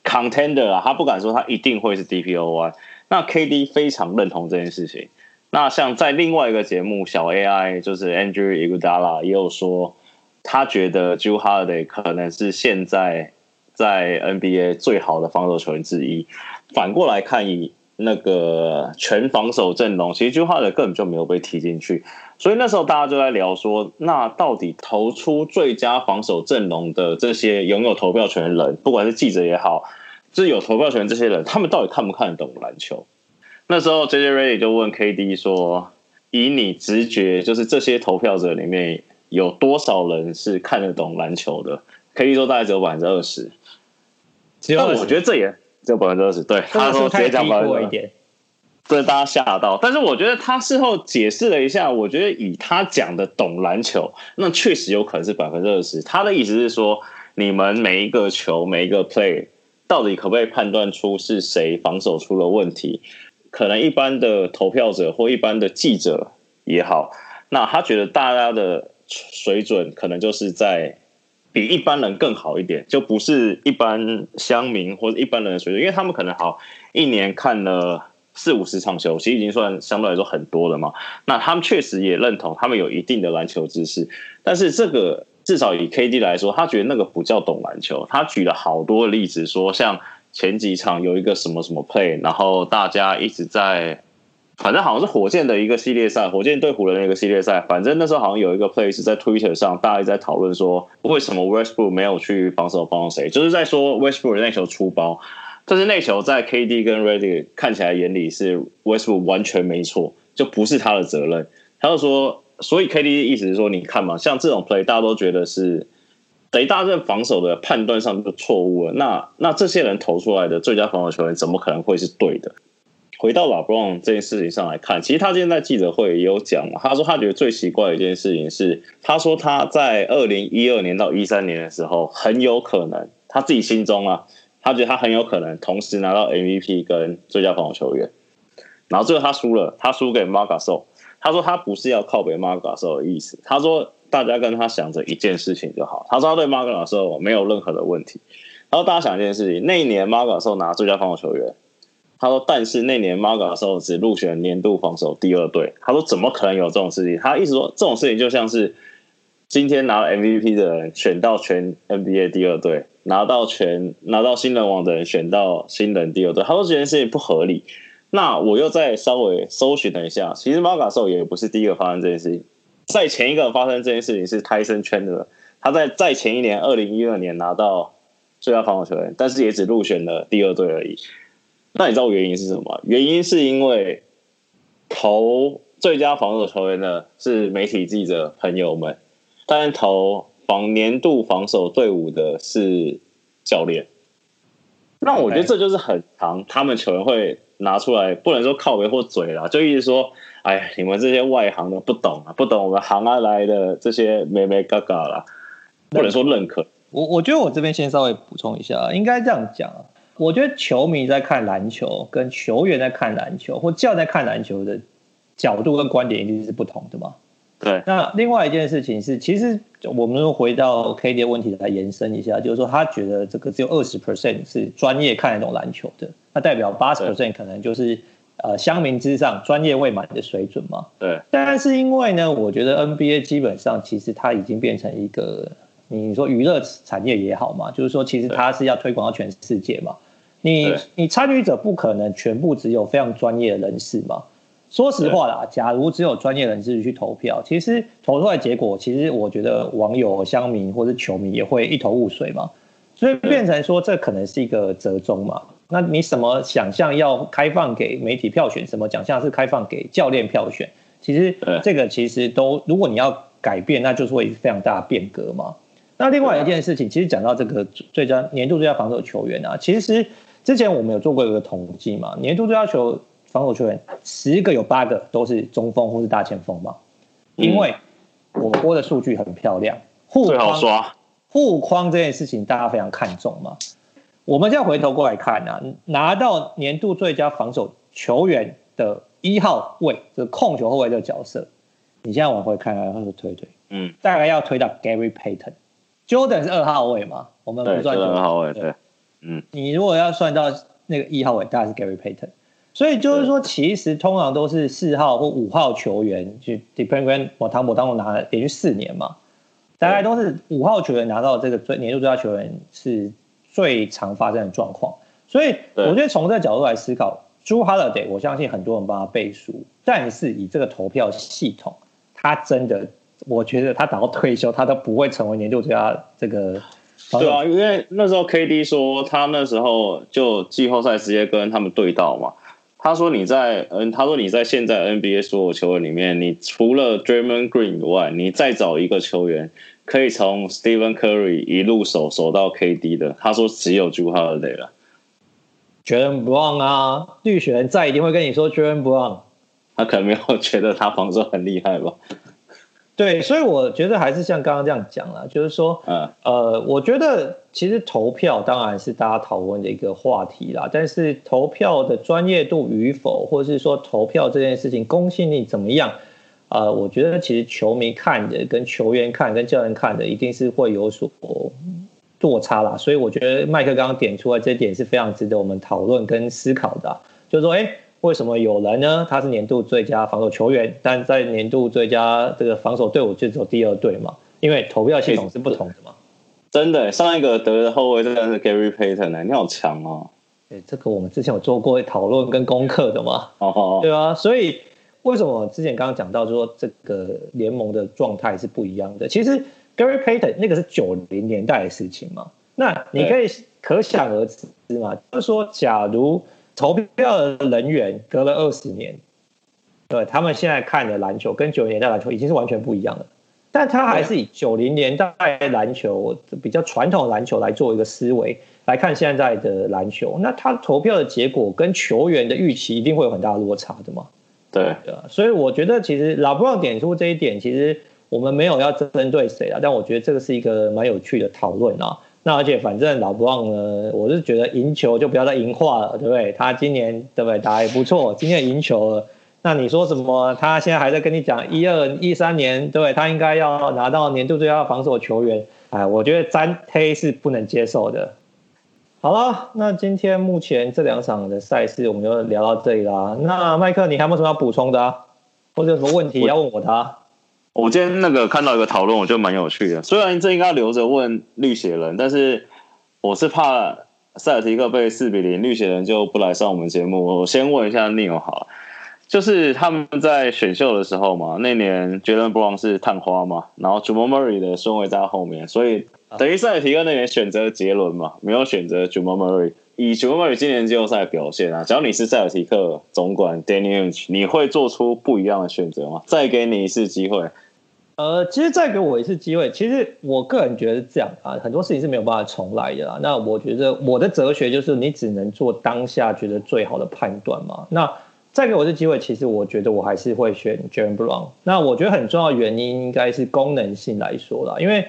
contender 啊。他不敢说他一定会是 DPOY。那 KD 非常认同这件事情。那像在另外一个节目小 AI，就是 Andrew Iguodala 也有说，他觉得 Jrue Holiday 可能是现在。在 NBA 最好的防守球员之一。反过来看，以那个全防守阵容，其实 Jrue Holiday 根本就没有被踢进去。所以那时候大家就在聊说，那到底投出最佳防守阵容的这些拥有投票权的人，不管是记者也好，就是有投票权这些人，他们到底看不看得懂篮球？那时候 JJ Redick 就问 KD 说：“以你直觉，就是这些投票者里面有多少人是看得懂篮球的？”KD 说大概只有百分之二十。但我觉得这也只有百分之二十，对，他说直接讲百分之对大家吓到。但是我觉得他事后解释了一下，我觉得以他讲的懂篮球，那确实有可能是百分之二十。他的意思是说，你们每一个球、每一个 play，到底可不可以判断出是谁防守出了问题？可能一般的投票者或一般的记者也好，那他觉得大家的水准可能就是在。比一般人更好一点，就不是一般乡民或者一般人的水准，因为他们可能好一年看了四五十场球，其实已经算相对来说很多了嘛。那他们确实也认同，他们有一定的篮球知识，但是这个至少以 KD 来说，他觉得那个不叫懂篮球。他举了好多例子，说像前几场有一个什么什么 play，然后大家一直在，反正好像是火箭的一个系列赛，火箭对湖人的一个系列赛，反正那时候好像有一个 play 是在 Twitter 上，大家一直在讨论说，为什么 Westbrook 没有去防守帮谁，就是在说 Westbrook 那球出包，但是那球在 KD 跟 Ready 看起来眼里是 Westbrook 完全没错，就不是他的责任，他就说。所以 KD 意思是说，你看嘛，像这种 play，大家都觉得是等于大家防守的判断上就错误了。那那这些人投出来的最佳防守球员，怎么可能会是对的？回到 LeBron 这件事情上来看，其实他今天在记者会也有讲嘛，他说他觉得最奇怪的一件事情是，他说他在二零一二年到一三年的时候，很有可能他自己心中啊，他觉得他很有可能同时拿到 MVP 跟最佳防守球员，然后最后他输了，他输给 m a r g a s o。他说他不是要靠北 m a r g a s o 的意思。他说大家跟他想着一件事情就好。他说他对 m a r g a s o 没有任何的问题。然后大家想一件事情，那一年 m a r g a s o 拿最佳防守球员。他说，但是那年 Marc Gasol 只入选年度防守第二队。他说怎么可能有这种事情？他意思说这种事情就像是今天拿了 MVP 的人选到全 NBA 第二队，拿到全拿到新人王的人选到新人第二队。他说这件事情不合理。那我又再稍微搜寻了一下，其实 Marc Gasol 也不是第一个发生这件事情，在前一个发生这件事情是 Tyson Chandler，他在在前一年二零一二年拿到最佳防守球员，但是也只入选了第二队而已。那你知道原因是什么？原因是因为投最佳防守球员的是媒体记者朋友们，但投防年度防守队伍的是教练。那我觉得这就是很常他们球员会。拿出来不能说靠背或嘴啦，就一直说，哎，你们这些外行的不懂啊，不懂我们行啊来的这些眉眉嘎嘎啦，不能说认可。我我觉得我这边先稍微补充一下，应该这样讲，我觉得球迷在看篮球，跟球员在看篮球，或教练在看篮球的角度跟观点一定是不同的嘛。对。那另外一件事情是，其实我们又回到 KD 的问题来延伸一下，就是说他觉得这个只有二十 percent 是专业看得懂篮球的。那代表八十 percent 可能就是呃乡民之上专业未满的水准嘛？对。但是因为呢，我觉得 NBA 基本上其实它已经变成一个你说娱乐产业也好嘛，就是说其实它是要推广到全世界嘛。你你参与者不可能全部只有非常专业的人士嘛。说实话啦，假如只有专业人士去投票，其实投出来结果，其实我觉得网友、乡民或者球迷也会一头雾水嘛。所以变成说这可能是一个折中嘛。那你什么奖项要开放给媒体票选？什么奖项是开放给教练票选？其实这个其实都，如果你要改变，那就是会非常大的变革嘛。那另外一件事情，其实讲到这个最佳年度最佳防守球员啊，其实之前我们有做过一个统计嘛，年度最佳球防守球员十个有八个都是中锋或是大前锋嘛，因为我播的数据很漂亮，护框护框这件事情大家非常看重嘛。我们现在回头过来看啊，拿到年度最佳防守球员的一号位，这个控球后卫这个角色，你现在往回看看，他是推推，嗯，大概要推到 Gary Payton，Jordan 是二号位嘛？我们不算二号位，对，嗯，你如果要算到那个一号位，大概是 Gary Payton，所以就是说，其实通常都是四号或五号球员，就 depend on 我汤姆当中拿了连续四年嘛，大概都是五号球员拿到这个最年度最佳球员是。最常发生的状况，所以我觉得从这个角度来思考，Jrue Holiday，我相信很多人帮他背书，但是以这个投票系统，他真的，我觉得他打到退休，他都不会成为年度最佳这个。对啊，因为那时候 KD 说他那时候就季后赛直接跟他们对到嘛，他说你在嗯，他说你在现在 NBA 所有球员里面，你除了 Draymond Green 以外，你再找一个球员。可以从 Stephen Curry 一路守守到 KD 的，他说只有 Jrue Holiday 了。Jaylen Brown 啊，绿雪人在一定会跟你说 Jaylen Brown。他可能没有觉得他防守很厉害吧？对，所以我觉得还是像刚刚这样讲啦，就是说，嗯，呃，我觉得其实投票当然是大家讨论的一个话题啦，但是投票的专业度与否，或者是说投票这件事情公信力怎么样？呃，我觉得其实球迷看的跟球员看跟教练看的一定是会有所落差啦，所以我觉得麦克刚刚点出来这点是非常值得我们讨论跟思考的啊，就是说，哎，为什么有人呢？他是年度最佳防守球员，但在年度最佳这个防守队伍就只有第二队嘛？因为投票系统是不同的嘛。真的，上一个得的后卫真的是 Gary Payton 呢，你好强哦。哎，这个我们之前有做过讨论跟功课的嘛？哦哦，对啊，所以为什么之前刚刚讲到说这个联盟的状态是不一样的？其实 Gary Payton 那个是九零年代的事情嘛，那你可以可想而知嘛，就是说，假如投票的人员隔了二十年，对他们现在看的篮球跟九零年代篮球已经是完全不一样了。但他还是以九零年代篮球比较传统篮球来做一个思维来看现在的篮球，那他投票的结果跟球员的预期一定会有很大的落差的嘛？对，所以我觉得其实 LeBron 点出这一点，其实我们没有要针对谁啊，但我觉得这个是一个蛮有趣的讨论啊。那而且反正 LeBron 呢，我是觉得赢球就不要再赢话了，对不对？他今年对不对打也不错，今年赢球了。那你说什么？他现在还在跟你讲一二一三年，对不对，他应该要拿到年度最佳防守球员。哎，我觉得詹黑是不能接受的。好了，那今天目前这两场的赛事我们就聊到这里啦。那麦克，你还有没有什么要补充的啊？或者有什么问题要问我的啊？我今天那个看到一个讨论，我觉得蛮有趣的。虽然这应该留着问绿血人，但是我是怕塞尔提克被四比零，绿血人就不来上我们节目。我先问一下 Neil 好了。就是他们在选秀的时候嘛，那年 Jaylen Brown 是探花嘛，然后 Jamal Murray 的顺位在后面，所以等于塞尔提克那年选择杰伦嘛，没有选择 Jamal Murray。以 Jamal Murray 今年季后赛表现啊，只要你是塞尔提克总管 Danny Ainge，你会做出不一样的选择吗？再给你一次机会。呃，其实再给我一次机会，其实我个人觉得是这样啊，很多事情是没有办法重来的啦。那我觉得我的哲学就是，你只能做当下觉得最好的判断嘛。那再给我这机会，其实我觉得我还是会选 James Brown。那我觉得很重要原因应该是功能性来说啦，因为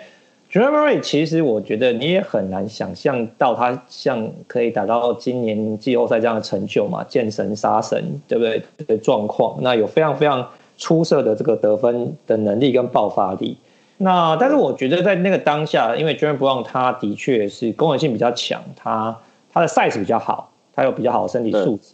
Jamal Murray 其实我觉得你也很难想象到他像可以达到今年季后赛这样的成就嘛，见神杀神，对不对？的状况，那有非常非常出色的这个得分的能力跟爆发力。那但是我觉得在那个当下，因为 Jaylen Brown 他的确是功能性比较强，他他的 size 比较好，他有比较好的身体素质。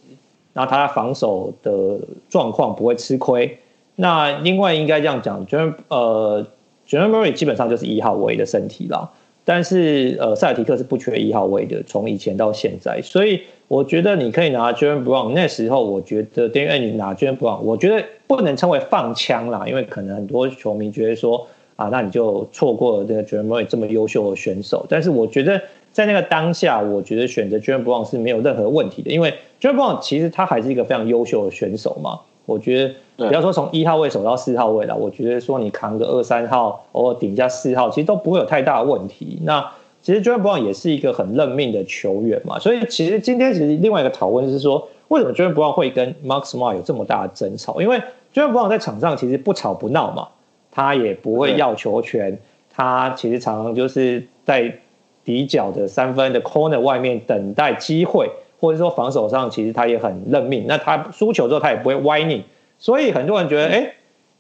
然后他防守的状况不会吃亏。那另外应该这样讲，Jaylen 呃 Jamal Murray 基本上就是一号位的身体啦。但是呃，塞尔提克是不缺一号位的，从以前到现在。所以我觉得你可以拿 Jaylen Brown。那时候我觉得，Danny Ainge 拿 Jaylen Brown，我觉得不能称为放枪啦，因为可能很多球迷觉得说啊，那你就错过了这个 Jamal Murray 这么优秀的选手。但是我觉得。在那个当下，我觉得选择 Jaylen Brown 是没有任何问题的，因为 Jaylen Brown 其实他还是一个非常优秀的选手嘛。我觉得，不要说从一号位守到四号位了，我觉得说你扛个二三号，偶尔顶一下四号，其实都不会有太大的问题。那其实 Jaylen Brown 也是一个很认命的球员嘛，所以其实今天其实另外一个讨论是说，为什么 Jaylen Brown 会跟 Marcus Smart 有这么大的争吵？因为 Jaylen Brown 在场上其实不吵不闹嘛，他也不会要球权，他其实常常就是在。底角的三分的 corner 外面等待机会，或者说防守上其实他也很认命。那他输球之后他也不会歪你，所以很多人觉得，哎、欸，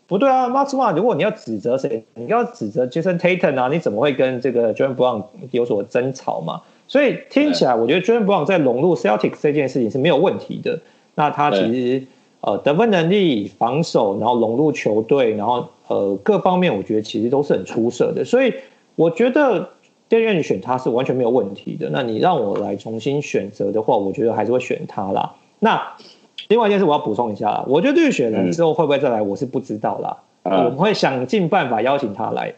不对啊，Marcus Smart，如果你要指责谁，你要指责 Jayson Tatum 啊，你怎么会跟这个 Jaylen Brown 有所争吵嘛？所以听起来，我觉得 Jaylen Brown 在融入 Celtics 这件事情是没有问题的。那他其实呃得分能力、防守，然后融入球队，然后呃各方面，我觉得其实都是很出色的。所以我觉得。电影院你选他是完全没有问题的。那你让我来重新选择的话，我觉得还是会选他啦。那另外一件事我要补充一下，我觉得绿雪人之后会不会再来，我是不知道啦。嗯、我们会想尽办法邀请他来，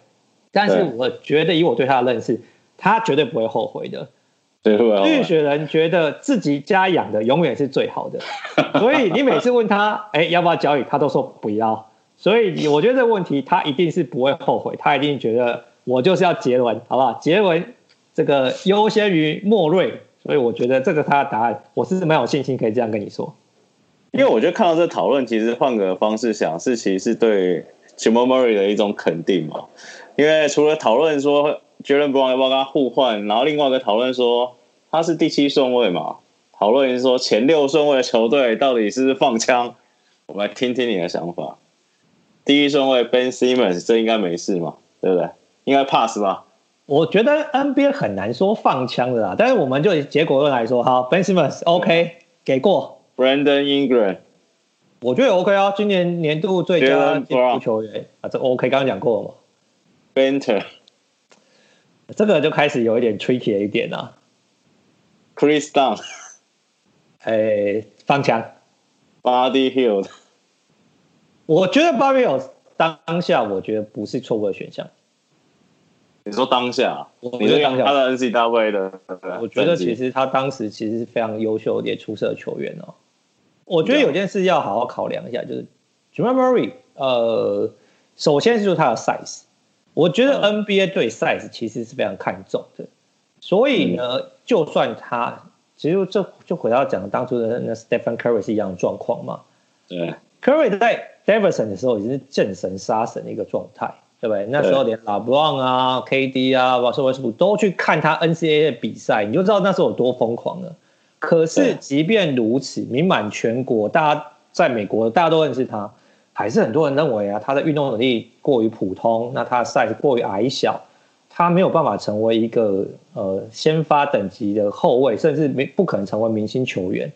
但是我觉得以我对他的认识，他绝对不会后悔的。对，绿雪人觉得自己家养的永远是最好的，所以你每次问他，哎、欸，要不要交易，他都说不要。所以我觉得这个问题他一定是不会后悔，他一定觉得。我就是要杰伦，好不好？杰伦这个优先于莫瑞，所以我觉得这个他的答案，我是蛮有信心可以这样跟你说。因为我觉得看到这讨论，其实换个方式想，是其实是对 Jamal Murray 的一种肯定嘛。因为除了讨论说 Jalen Brown 要不要跟他互换，然后另外一个讨论说他是第七顺位嘛，讨论是说前六顺位的球队到底是不是放枪？我们来听听你的想法。第一顺位 Ben Simmons，这应该没事嘛，对不对？应该 pass 吧？我觉得 NBA 很难说放枪的啦，但是我们就以结果论来说，好，Ben Simmons OK 给过，Brandon Ingram，我觉得 OK 啊，今年年度最佳进步球员。啊，这 OK，刚刚讲过了嘛，Benter，这个就开始有一点 tricky 一点了，Chris Dunn，诶，放枪，Buddy Hield。我觉得 Buddy Hield 当下，我觉得不是错误的选项。你说当下，我觉得当下。他的 NCAA 的，我觉得其实他当时其实是非常优秀也出色的球员哦。我觉得有件事要好好考量一下，就是 Jamal Murray，呃，首先就是说他的 size，我觉得 NBA 对 size 其实是非常看重的，所以呢，嗯、就算他，其实这就回到讲当初的那 Stephen Curry 是一样的状况嘛。对，Curry 在 Davidson 的时候已经是见神杀神的一个状态，对不对？那时候连 LeBron 啊、KD 啊、Westbrook 都去看他 NCAA 的比赛，你就知道那时候有多疯狂了。可是，即便如此，名满全国，大家在美国大家都认识他，还是很多人认为啊，他的运动能力过于普通，那他的 size 过于矮小，他没有办法成为一个呃先发等级的后卫，甚至没不可能成为明星球员。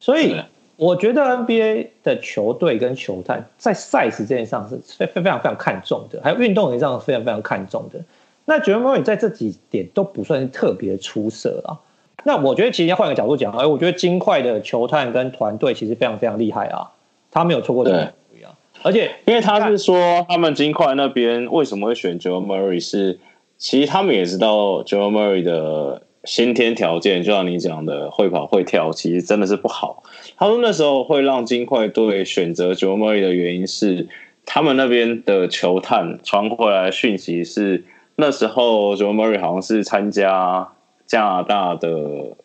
所以，我觉得 NBA 的球队跟球探在 size 这件事上是非非常非常看重的，还有运动能力上是非常非常看重的。那 Jamal Murray 在这几点都不算是特别出色啊。那我觉得其实要换个角度讲，哎，我觉得金块的球探跟团队其实非常非常厉害啊，他没有错过这个对啊，而且因为他是说他们金块那边为什么会选 Joel Murray 是，其实他们也知道 Joel Murray 的先天条件，就像你讲的会跑会跳，其实真的是不好。他说那时候会让金块队选择 Joel Murray 的原因是，他们那边的球探传回来的讯息是，那时候 Joel Murray 好像是参加。加拿大的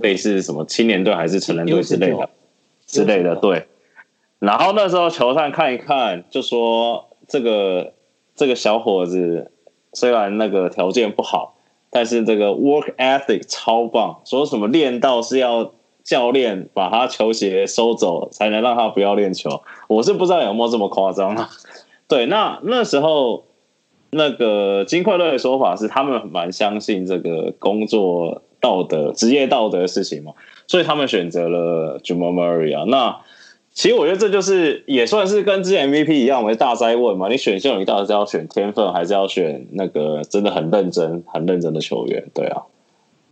类似什么青年队还是成人队之类的之类的，对。然后那时候球探看一看，就说这个这个小伙子虽然那个条件不好，但是这个 work ethic 超棒。说什么练到是要教练把他球鞋收走才能让他不要练球。我是不知道有没有这么夸张啊？对，那那时候。那个金快乐的说法是，他们蛮相信这个工作道德、职业道德的事情嘛，所以他们选择了 Jamal Murray 啊。那其实我觉得这就是也算是跟之前 MVP 一样，我们大灾问嘛，你选秀你到底是要选天分，还是要选那个真的很认真、很认真的球员？对啊，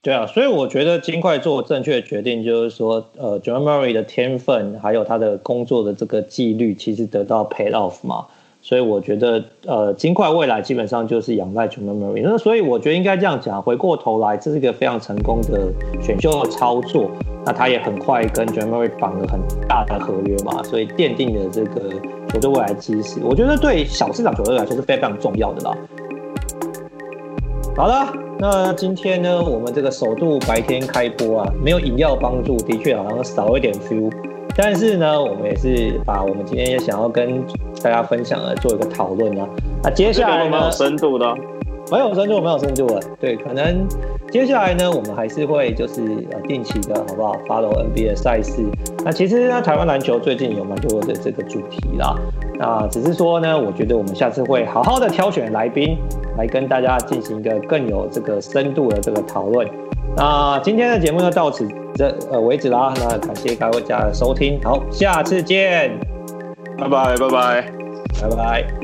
对啊，所以我觉得金块做正确的决定，就是说，呃，Jamal Murray 的天分还有他的工作的这个纪律，其实得到 pay off 嘛。所以我觉得，呃，金块未来基本上就是仰赖 j a m a Murray。那所以我觉得应该这样讲，回过头来，这是一个非常成功的选秀操作。那他也很快跟 j a m a Murray 绑了很大的合约嘛，所以奠定了这个球队未来基石。我觉得对小市场球队来说是非常非常重要的啦。好了，那今天呢，我们这个首度白天开播啊，没有饮料帮助，的确好像少一点 feel。但是呢，我们也是把我们今天也想要跟大家分享的做一个讨论啊。那接下来呢，蛮有深度的，蛮有深度，蛮有深度的。对，可能接下来呢，我们还是会就是呃定期的，好不好？follow NBA 的赛事。那其实呢，台湾篮球最近有蛮多的这个主题啦。那只是说呢，我觉得我们下次会好好的挑选来宾来跟大家进行一个更有这个深度的这个讨论。那今天的节目就到此这呃为止啦。那感谢各位家的收听，好，下次见，拜拜拜拜拜拜。